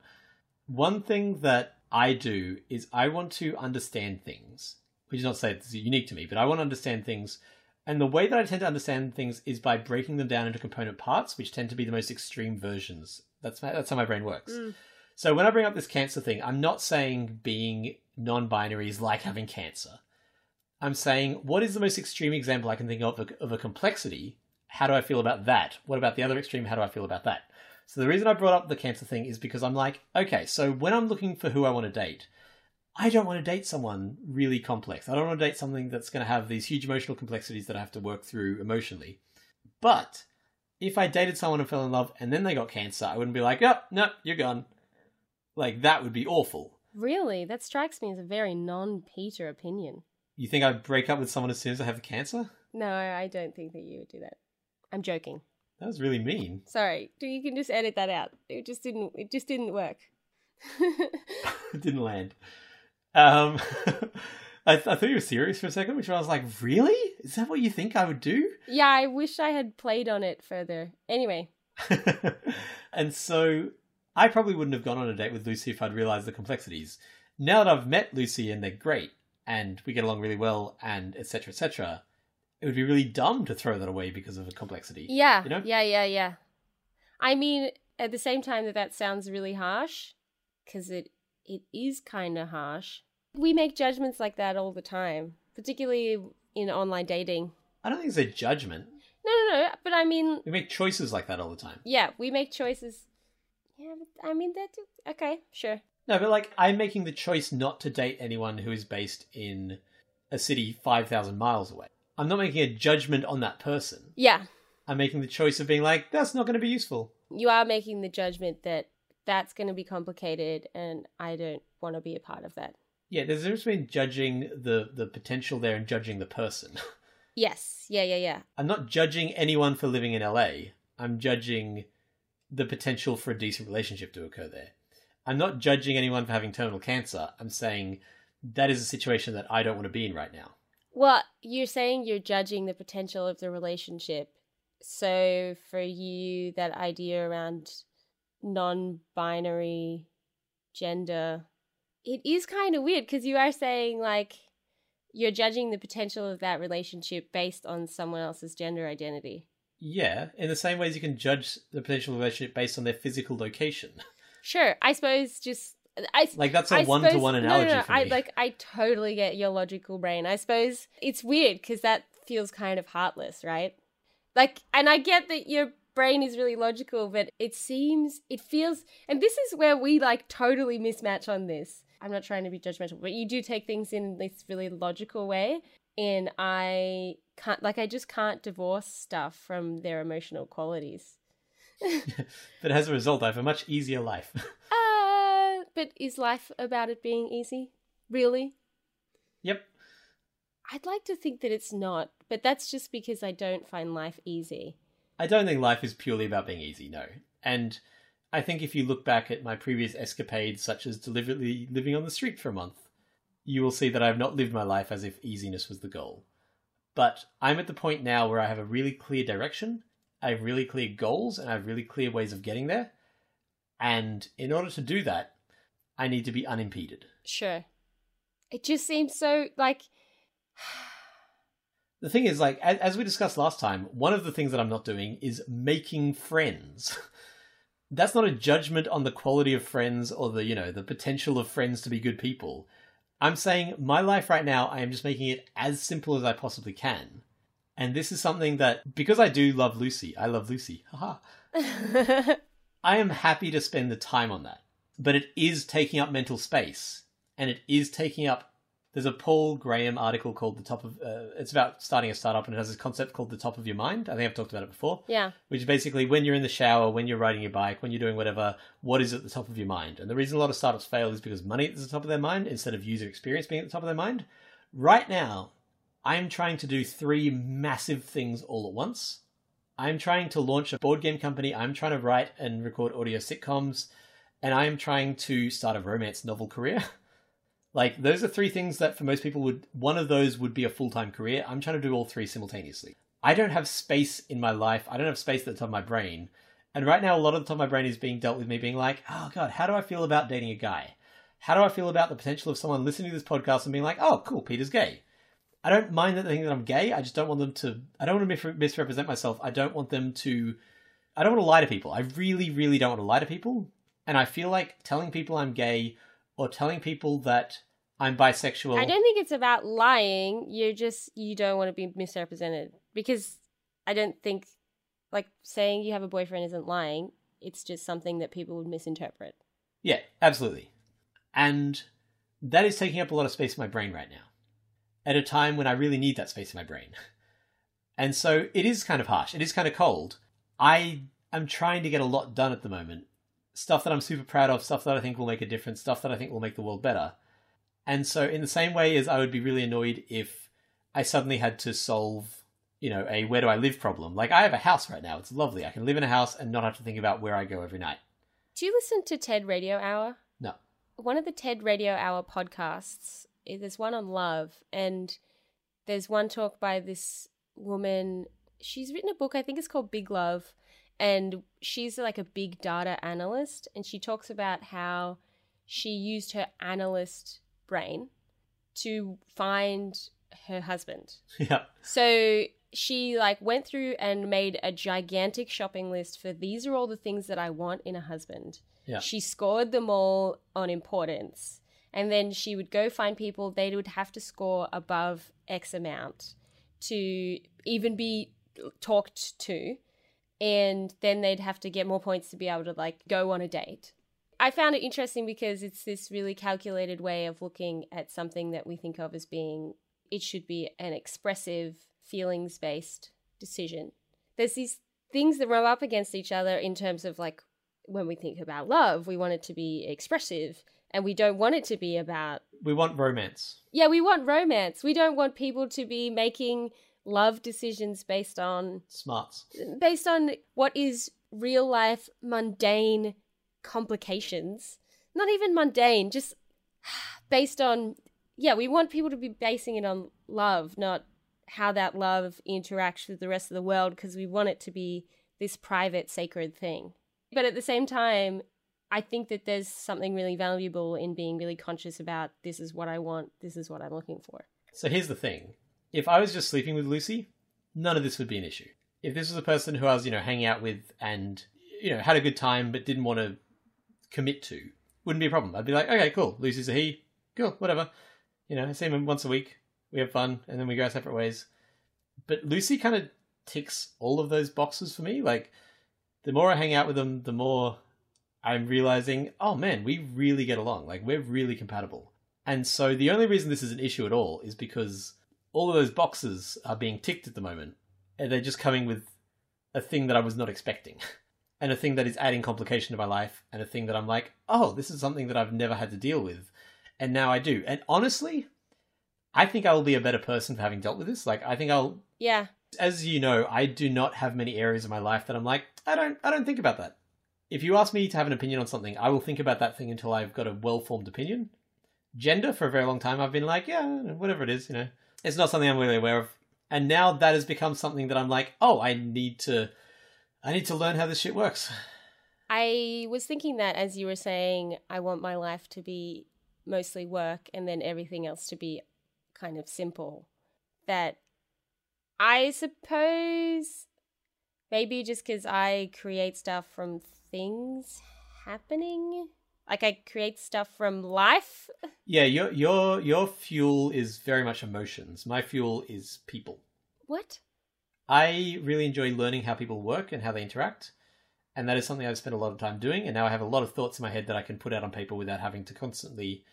One thing that I do is I want to understand things, which is not to say it's unique to me, but I want to understand things. And the way that I tend to understand things is by breaking them down into component parts, which tend to be the most extreme versions. That's my, that's how my brain works. Mm. So when I bring up this cancer thing, I'm not saying being non-binary is like having cancer. I'm saying what is the most extreme example I can think of of a complexity? How do I feel about that? What about the other extreme? How do I feel about that? So the reason I brought up the cancer thing is because I'm like, okay, so when I'm looking for who I want to date, I don't want to date someone really complex. I don't want to date something that's going to have these huge emotional complexities that I have to work through emotionally. But if I dated someone and fell in love and then they got cancer, I wouldn't be like, oh, no, you're gone. Like, that would be awful. Really, that strikes me as a very non-Peter opinion. You think I'd break up with someone as soon as I have cancer? No, I don't think that you would do that. I'm joking. That was really mean. Sorry. You can just edit that out. It just didn't. It just didn't work. it didn't land. Um, I, th- I thought you were serious for a second, which I was like, really? Is that what you think I would do? Yeah, I wish I had played on it further. Anyway, and so I probably wouldn't have gone on a date with Lucy if I'd realized the complexities. Now that I've met Lucy and they're great and we get along really well and etc etc, it would be really dumb to throw that away because of a complexity. yeah, You know? yeah, yeah, yeah. I mean, at the same time that that sounds really harsh, because it it is kind of harsh. We make judgments like that all the time, particularly in online dating. I don't think it's a judgment. No, no, no. But I mean, We make choices like that all the time. yeah, we make choices. Yeah, but I mean that's okay, sure. No, but like I'm making the choice not to date anyone who is based in a city 5,000 miles away. I'm not making a judgment on that person. Yeah, I'm making the choice of being like, that's not going to be useful. you are making the judgment that that's going to be complicated, and I don't want to be a part of that. Yeah, there's a difference between judging the, the potential there and judging the person. Yes, yeah, yeah, yeah. I'm not judging anyone for living in LA. I'm judging the potential for a decent relationship to occur there. I'm not judging anyone for having terminal cancer. I'm saying that is a situation that I don't want to be in right now. Well, you're saying you're judging the potential of the relationship. So for you, that idea around non binary gender, it is kind of weird because you are saying, like, you're judging the potential of that relationship based on someone else's gender identity. Yeah, in the same ways you can judge the potential relationship based on their physical location. Sure, I suppose just. I, Like that's a one to one no, no, analogy no, for I like I totally get your logical brain. I suppose it's weird because that feels kind of heartless, right? Like, and I get that your brain is really logical, but it seems it feels, and this is where we like totally mismatch on this. I'm not trying to be judgmental, but you do take things in this really logical way, and I can't like I just can't divorce stuff from their emotional qualities. but as a result, I have a much easier life. Uh, but is life about it being easy? Really? yep. I'd like to think that it's not, but that's just because I don't find life easy. I don't think life is purely about being easy, no. And I think if you look back at my previous escapades, such as deliberately living on the street for a month, you will see that I have not lived my life as if easiness was the goal. But I'm at the point now where I have a really clear direction, I have really clear goals, and I have really clear ways of getting there. And in order to do that, I need to be unimpeded. Sure. It just seems so like The thing is, like, as, as we discussed last time, one of the things that I'm not doing is making friends. That's not a judgment on the quality of friends or the, you know, the potential of friends to be good people. I'm saying my life right now, I am just making it as simple as I possibly can. And this is something that, because I do love Lucy, I love Lucy, haha, I am happy to spend the time on that. But it is taking up mental space. And it is taking up. There's a Paul Graham article called The Top of. Uh, it's about starting a startup and it has this concept called The Top of Your Mind. I think I've talked about it before. yeah. Which is basically when you're in the shower, when you're riding your bike, when you're doing whatever, what is at the top of your mind? And the reason a lot of startups fail is because money is at the top of their mind instead of user experience being at the top of their mind. Right now, I'm trying to do three massive things all at once. I'm trying to launch a board game company. I'm trying to write and record audio sitcoms. And I'm trying to start a romance novel career. like, those are three things that for most people would, one of those would be a full time career. I'm trying to do all three simultaneously. I don't have space in my life. I don't have space at the top of my brain. And right now, a lot of the time, my brain is being dealt with me being like, oh God, how do I feel about dating a guy? How do I feel about the potential of someone listening to this podcast and being like, oh, cool, Peter's gay? I don't mind that they think that I'm gay. I just don't want them to. I don't want to misrepresent myself. I don't want them to. I don't want to lie to people. I really, really don't want to lie to people. And I feel like telling people I'm gay or telling people that I'm bisexual. I don't think it's about lying. You're just you don't want to be misrepresented because I don't think like saying you have a boyfriend isn't lying. It's just something that people would misinterpret. Yeah, absolutely. And that is taking up a lot of space in my brain right now, at a time when I really need that space in my brain. And so it is kind of harsh. It is kind of cold. I am trying to get a lot done at the moment. Stuff that I'm super proud of, stuff that I think will make a difference, stuff that I think will make the world better. And so, in the same way as I would be really annoyed if I suddenly had to solve, you know, a where do I live problem. Like, I have a house right now. It's lovely. I can live in a house and not have to think about where I go every night. Do you listen to TED Radio Hour? No. One of the TED Radio Hour podcasts Eh, there's one on love, and there's one talk by this woman. She's written a book, I think it's called Big Love, and she's like a big data analyst, and she talks about how she used her analyst brain to find her husband. yeah. So she like went through and made a gigantic shopping list for these are all the things that I want in a husband. Yeah. She scored them all on importance. And then she would go find people they would have to score above X amount to even be talked to. And then they'd have to get more points to be able to like go on a date. I found it interesting because it's this really calculated way of looking at something that we think of as being it should be an expressive, feelings based decision. There's these things that rub up against each other in terms of like when we think about love, we want it to be expressive and we don't want it to be about We want romance. yeah, we want romance. We don't want people to be making love decisions based on Smarts. based on what is real life mundane complications. Not even mundane, just based on yeah, we want people to be basing it on love, not how that love interacts with the rest of the world because we want it to be this private sacred thing. But at the same time, I think that there's something really valuable in being really conscious about this is what I want, this is what I'm looking for. So here's the thing. If I was just sleeping with Lucy, none of this would be an issue. If this was a person who I was, you know, hanging out with and, you know, had a good time but didn't want to commit to, wouldn't be a problem. I'd be like, okay, cool. Lucy's a he. Cool, whatever. You know, I see him once a week. We have fun and then we go our separate ways. But Lucy kind of ticks all of those boxes for me. Like, the more I hang out with them, the more I'm realizing, oh man, we really get along. Like, we're really compatible. And so the only reason this is an issue at all is because all of those boxes are being ticked at the moment. And they're just coming with a thing that I was not expecting. And a thing that is adding complication to my life. And a thing that I'm like, oh, this is something that I've never had to deal with. And now I do. And honestly, I think I will be a better person for having dealt with this. Like, I think I'll, Yeah. as you know, I do not have many areas of my life that I'm like, I don't, I don't think about that. If you ask me to have an opinion on something, I will think about that thing until I've got a well-formed opinion. Gender, for a very long time, I've been like, yeah, whatever it is, you know, it's not something I'm really aware of. And now that has become something that I'm like, oh, I need to, I need to learn how this shit works. I was thinking that as you were saying, I want my life to be mostly work and then everything else to be kind of simple. That I suppose maybe just because I create stuff from things happening, like I create stuff from life. Yeah, your your your fuel is very much emotions. My fuel is people. What? I really enjoy learning how people work and how they interact. And that is something I've spent a lot of time doing. And now I have a lot of thoughts in my head that I can put out on paper without having to constantly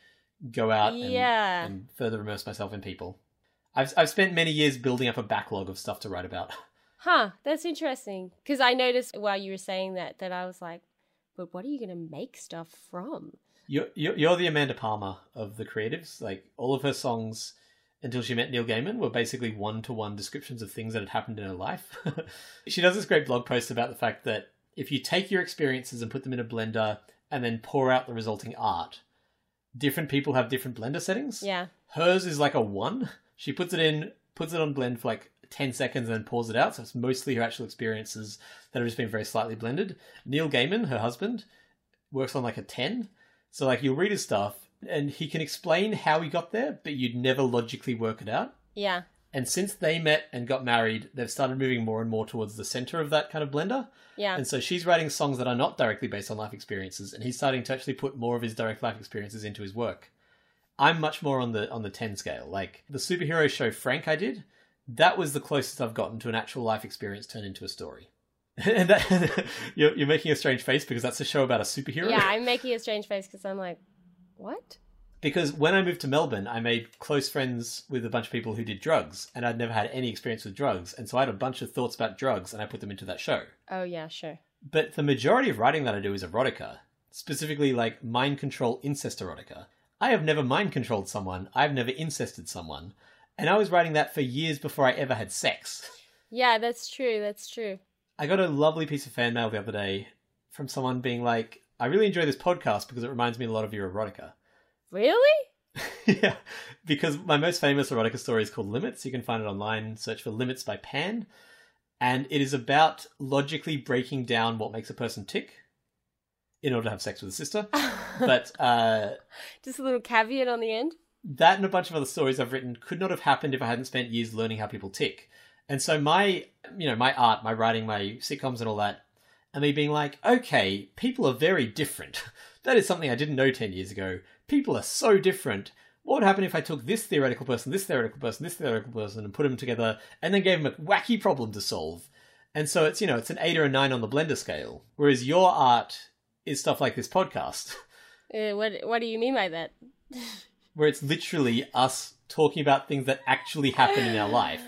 go out and, and further immerse myself in people. I've, I've spent many years building up a backlog of stuff to write about. Huh, that's interesting. Because I noticed while you were saying that, that I was like, but what are you going to make stuff from? You're, you're, you're the Amanda Palmer of the creatives. Like, all of her songs until she met Neil Gaiman were basically one to one descriptions of things that had happened in her life. she does this great blog post about the fact that if you take your experiences and put them in a blender and then pour out the resulting art, different people have different blender settings. Yeah. Hers is like a one. She puts it in, puts it on blend for like 10 seconds and then pours it out. So it's mostly her actual experiences that have just been very slightly blended. Neil Gaiman, her husband, works on like a 10. So like you'll read his stuff and he can explain how he got there, but you'd never logically work it out. Yeah. And since they met and got married, they've started moving more and more towards the center of that kind of blender. Yeah. And so she's writing songs that are not directly based on life experiences, and he's starting to actually put more of his direct life experiences into his work. I'm much more on the on the ten scale. Like the superhero show Frank I did, that was the closest I've gotten to an actual life experience turned into a story. and that, you're, you're making a strange face because that's a show about a superhero. Yeah, I'm making a strange face because I'm like, what? because when I moved to Melbourne, I made close friends with a bunch of people who did drugs, and I'd never had any experience with drugs, and so I had a bunch of thoughts about drugs, and I put them into that show. Oh, yeah, sure. But the majority of writing that I do is erotica, specifically like mind control incest erotica. I have never mind controlled someone, I've never incested someone, and I was writing that for years before I ever had sex. Yeah, that's true. That's true. I got a lovely piece of fan mail the other day from someone being like, I really enjoy this podcast because it reminds me a lot of your erotica. Really? yeah, because my most famous erotica story is called Limits. You can find it online. Search for Limits by Pan, and it is about logically breaking down what makes a person tick in order to have sex with a sister. but uh, Just a little caveat on the end. That and a bunch of other stories I've written could not have happened if I hadn't spent years learning how people tick. And so my, you know, my art, my writing, my sitcoms and all that, and me being like, okay, people are very different. That is something I didn't know 10 years ago. People are so different. What would happen if I took this theoretical person, this theoretical person, this theoretical person, and put them together and then gave them a wacky problem to solve? And so it's, you know, it's an eight or a nine on the blender scale. Whereas your art is stuff like this podcast, Uh, what What do you mean by that? where it's literally us talking about things that actually happen in our life.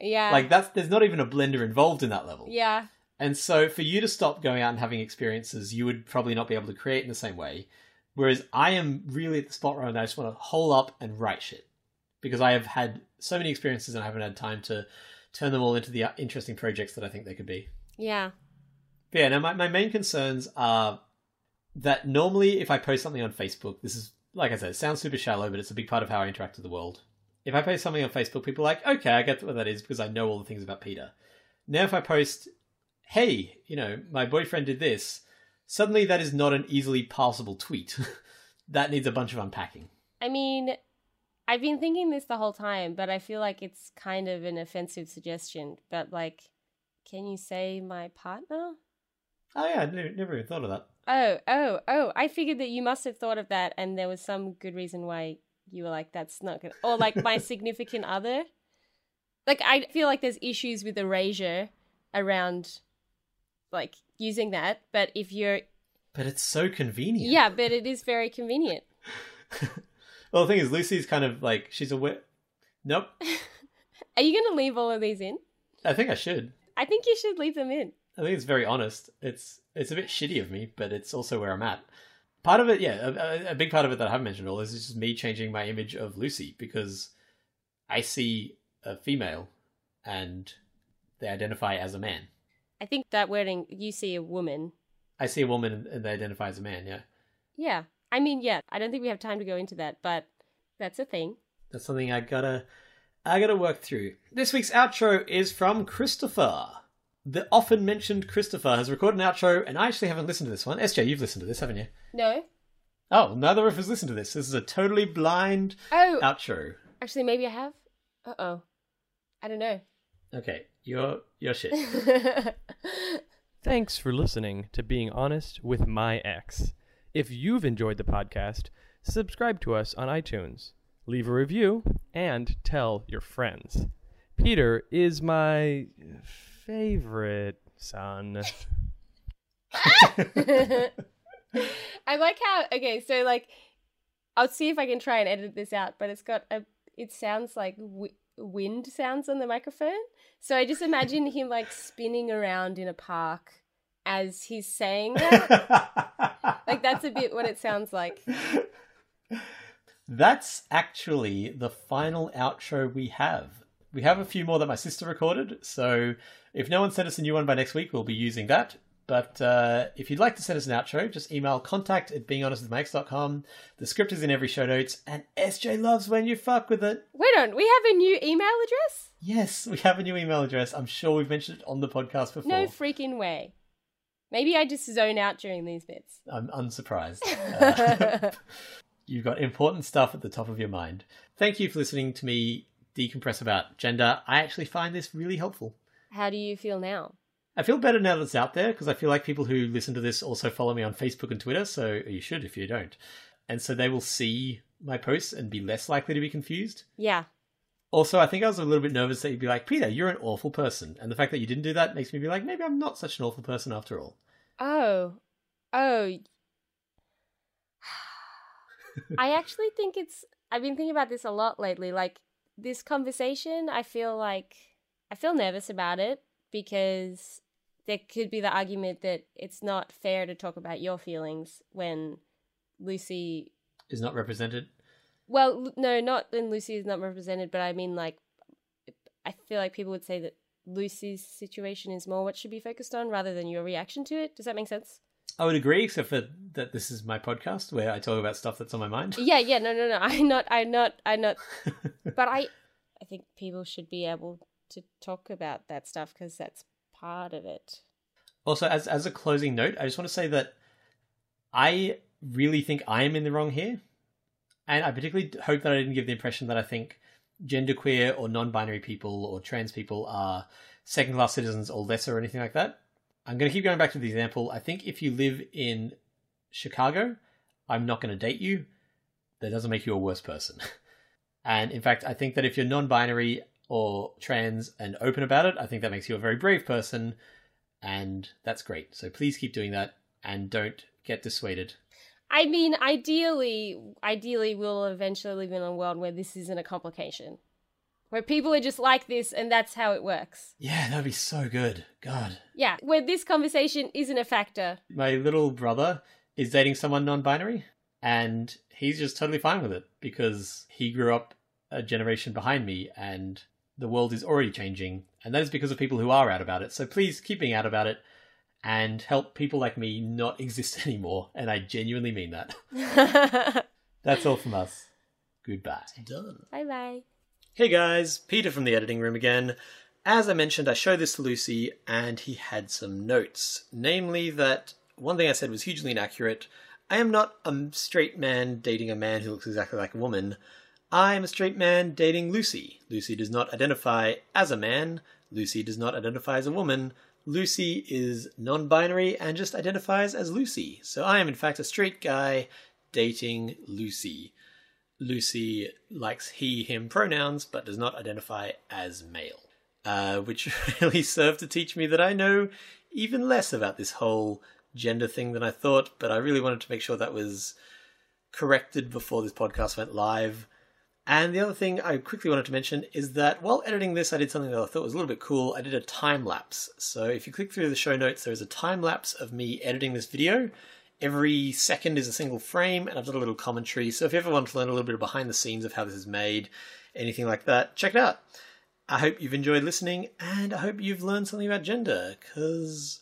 Yeah. Like that's there's not even a blender involved in that level. yeah. And so for you to stop going out and having experiences, you would probably not be able to create in the same way. Whereas I am really at the spot where I just want to hole up and write shit. Because I have had so many experiences and I haven't had time to turn them all into the uh, interesting projects that I think they could be. Yeah. But yeah, now my, my main concerns are that normally if I post something on Facebook, this is, like I said, it sounds super shallow, but it's a big part of how I interact with the world. If I post something on Facebook, people are like, okay, I get what that is because I know all the things about Peter. Now if I post, hey, you know, my boyfriend did this, suddenly that is not an easily passable tweet. that needs a bunch of unpacking. I mean, I've been thinking this the whole time, but I feel like it's kind of an offensive suggestion. But like, can you say my partner? Oh yeah, I never, never even thought of that. Oh, oh, oh! I figured that you must have thought of that, and there was some good reason why you were like, "That's not good," or like my significant other. Like, I feel like there's issues with erasure around, like using that. But if you're, But it's so convenient. yeah, but it is very convenient. well, the thing is, Lucy's kind of like she's aware. Nope. Are you going to leave all of these in? I think I should. I think you should leave them in. I think it's very honest. It's it's a bit shitty of me, but it's also where I'm at. Part of it, yeah, a, a big part of it that I haven't mentioned at all is just me changing my image of Lucy because I see a female and they identify as a man. I think that wording, you see a woman. I see a woman and they identify as a man. Yeah, Yeah. I mean, yeah, I don't think we have time to go into that, but that's a thing. that's something I gotta I gotta work through. This week's outro is from Christopher. The often mentioned Christopher has recorded an outro, and I actually haven't listened to this one. SJ, you've listened to this, haven't you? No? Oh, neither of us listened to this. This is a totally blind Oh, outro. actually, maybe I have. Uh oh. I don't know. Okay, you're you're shit. Thanks for listening to Being Honest with My Ex. If you've enjoyed the podcast, subscribe to us on iTunes, leave a review, and tell your friends. Peter is my favorite son. I like how okay, so like I'll see if I can try and edit this out, but it's got a it sounds like w- wind sounds on the microphone. So I just imagine him like spinning around in a park as he's saying that. like that's a bit what it sounds like. That's actually the final outro we have. We have a few more that my sister recorded, so if no one sent us a new one by next week, we'll be using that. But uh, if you'd like to send us an outro, just email contact at beinghonestwithmyex.com. The script is in every show notes, and SJ loves when you fuck with it. Wait on, we have a new email address? Yes, we have a new email address. I'm sure we've mentioned it on the podcast before. No freaking way. Maybe I just zone out during these bits. I'm unsurprised. Uh, you've got important stuff at the top of your mind. Thank you for listening to me decompress about gender. I actually find this really helpful. How do you feel now? I feel better now that it's out there because I feel like people who listen to this also follow me on Facebook and Twitter, so you should if you don't. And so they will see my posts and be less likely to be confused. Yeah. Also, I think I was a little bit nervous that you'd be like, Peter, you're an awful person. And the fact that you didn't do that makes me be like, maybe I'm not such an awful person after all. Oh. Oh. I actually think it's I've been thinking about this a lot lately. Like this conversation, I feel like I feel nervous about it because there could be the argument that it's not fair to talk about your feelings when Lucy Is not represented. well, no, not when Lucy is not represented, but I mean like I feel like people would say that Lucy's situation is more what should be focused on rather than your reaction to it. Does that make sense? I would agree, except for that this is my podcast where I talk about stuff that's on my mind. Yeah, yeah, no, no, no. I'm not, I'm not, I'm not. but I, I think people should be able to talk about that stuff because that's part of it. Also, as as a closing note, I just want to say that I really think I am in the wrong here, and I particularly hope that I didn't give the impression that I think genderqueer or non-binary people or trans people are second-class citizens or lesser or anything like that. I'm going to keep going back to the example. I think if you live in Chicago, I'm not going to date you. That doesn't make you a worse person. and in fact, I think that if you're non binary or trans and open about it, I think that makes you a very brave person. And that's great. So please keep doing that and don't get dissuaded. I mean, ideally, ideally, we'll eventually live in a world where this isn't a complication, where people are just like this, and that's how it works. Yeah, that'd be so good. God. Yeah, where this conversation isn't a factor. My little brother is dating someone non binary, and he's just totally fine with it because he grew up a generation behind me, and the world is already changing, and that is because of people who are out about it. So please keep being out about it and help people like me not exist anymore. And I genuinely mean that. That's all from us. Goodbye. Done. bye bye. Hey guys, Peter from the editing room again. As I mentioned, I showed this to Lucy and he had some notes. Namely, that one thing I said was hugely inaccurate. I am not a straight man dating a man who looks exactly like a woman. I am a straight man dating Lucy. Lucy does not identify as a man. Lucy does not identify as a woman. Lucy is non binary and just identifies as Lucy. So I am, in fact, a straight guy dating Lucy. Lucy likes he, him pronouns, but does not identify as male. Uh, which really served to teach me that I know even less about this whole gender thing than I thought, but I really wanted to make sure that was corrected before this podcast went live. And the other thing I quickly wanted to mention is that while editing this, I did something that I thought was a little bit cool. I did a time lapse. So if you click through the show notes, there is a time lapse of me editing this video. Every second is a single frame, and I've done a little commentary. So if you ever want to learn a little bit of behind the scenes of how this is made, anything like that, check it out. I hope you've enjoyed listening, and I hope you've learned something about gender, because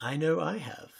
I know I have.